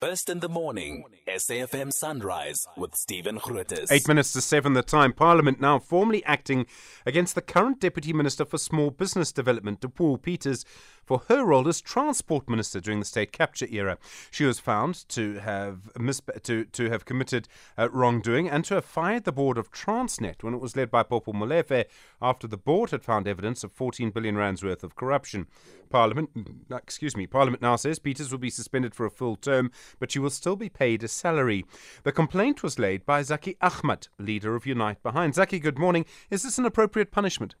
First in the morning, SAFM Sunrise with Stephen Grootes. Eight minutes to seven the time. Parliament now formally acting against the current Deputy Minister for Small Business Development, Dipuo Peters, for her role as Transport Minister during the state capture era. She was found to have mis- to, to have committed uh, wrongdoing and to have fired the board of Transnet when it was led by Popo Molefe after the board had found evidence of 14 billion rands worth of corruption. Parliament, excuse me, Parliament now says Peters will be suspended for a full term but you will still be paid a salary. The complaint was laid by Zackie Achmat, leader of Unite Behind. Zackie, good morning. Is this an appropriate punishment?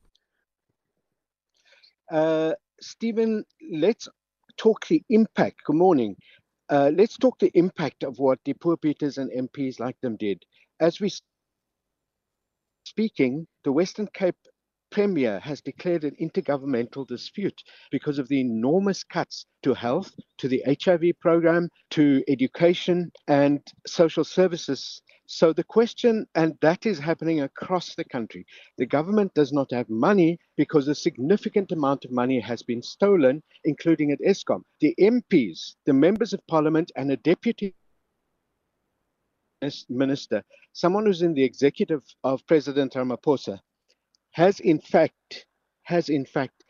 Uh, Stephen, let's talk the impact. Good morning. Uh, let's talk the impact of what Dipuo Peters and MPs like them did. As we speaking, the Western Cape Premier has declared an intergovernmental dispute because of the enormous cuts to health, to the HIV program, to education and social services. So the question, and that is happening across the country, the government does not have money because a significant amount of money has been stolen, including at Eskom. The MPs, the members of parliament, and a deputy minister, someone who's in the executive of President Ramaphosa, has in fact has in fact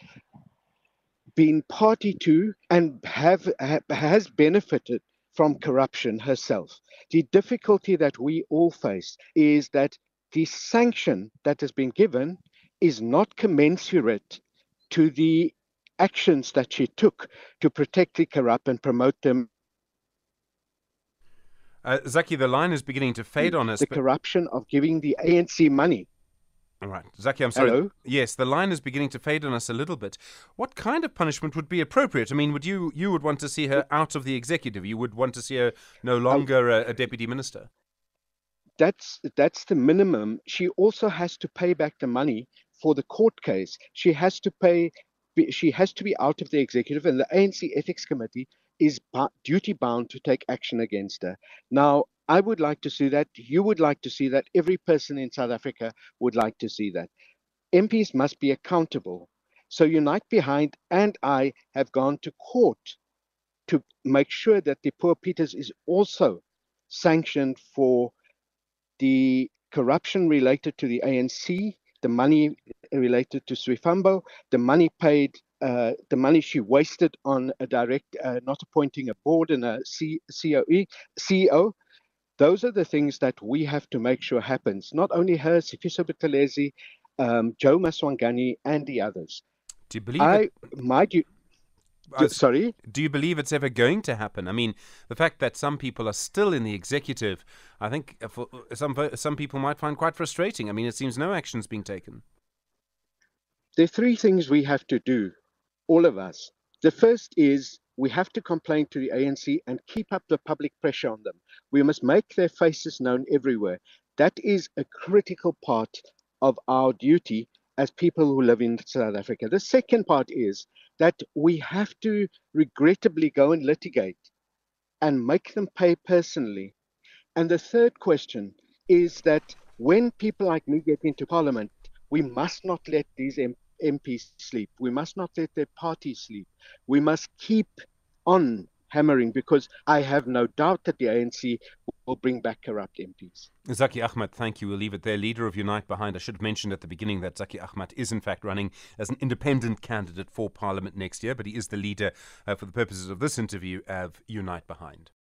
been party to and have, has benefited from corruption herself. The difficulty that we all face is that the sanction that has been given is not commensurate to the actions that she took to protect the corrupt and promote them. Uh, Zackie, the line is beginning to fade on us. The corruption of giving the ANC money all right. Zackie, I'm sorry. Hello? Yes, the line is beginning to fade on us a little bit. What kind of punishment would be appropriate? I mean, would you you would want to see her out of the executive? You would want to see her no um, longer a, a deputy minister? That's that's the minimum. She also has to pay back the money for the court case. She has to pay she has to be out of the executive and the ANC ethics committee is duty bound to take action against her. Now, I would like to see that. You would like to see that. Every person in South Africa would like to see that. MPs must be accountable. So Unite Behind and I have gone to court to make sure that Dipuo Peters is also sanctioned for the corruption related to the ANC, the money related to Swifambo, the money paid, uh, the money she wasted on a direct, uh, not appointing a board and a C- COE, CEO, those are the things that we have to make sure happens. Not only her, Sifiso Buthelezi, um, Joe Maswanganyi, and the others. Do you believe? I, it, my, do, uh, sorry. Do you believe it's ever going to happen? I mean, the fact that some people are still in the executive, I think uh, for uh, some some people might find quite frustrating. I mean, it seems no action's being taken. There are three things we have to do, all of us. The first is we have to complain to the ANC and keep up the public pressure on them. We must make their faces known everywhere. That is a critical part of our duty as people who live in South Africa. The second part is that we have to regrettably go and litigate and make them pay personally. And the third question is that when people like me get into parliament, we must not let these MPs sleep. We must not let their party sleep. We must keep on hammering because I have no doubt that the ANC will bring back corrupt MPs. Zackie Achmat, thank you. We'll leave it there. Leader of Unite Behind. I should have mentioned at the beginning that Zackie Achmat is in fact running as an independent candidate for Parliament next year, but he is the leader uh, for the purposes of this interview of Unite Behind.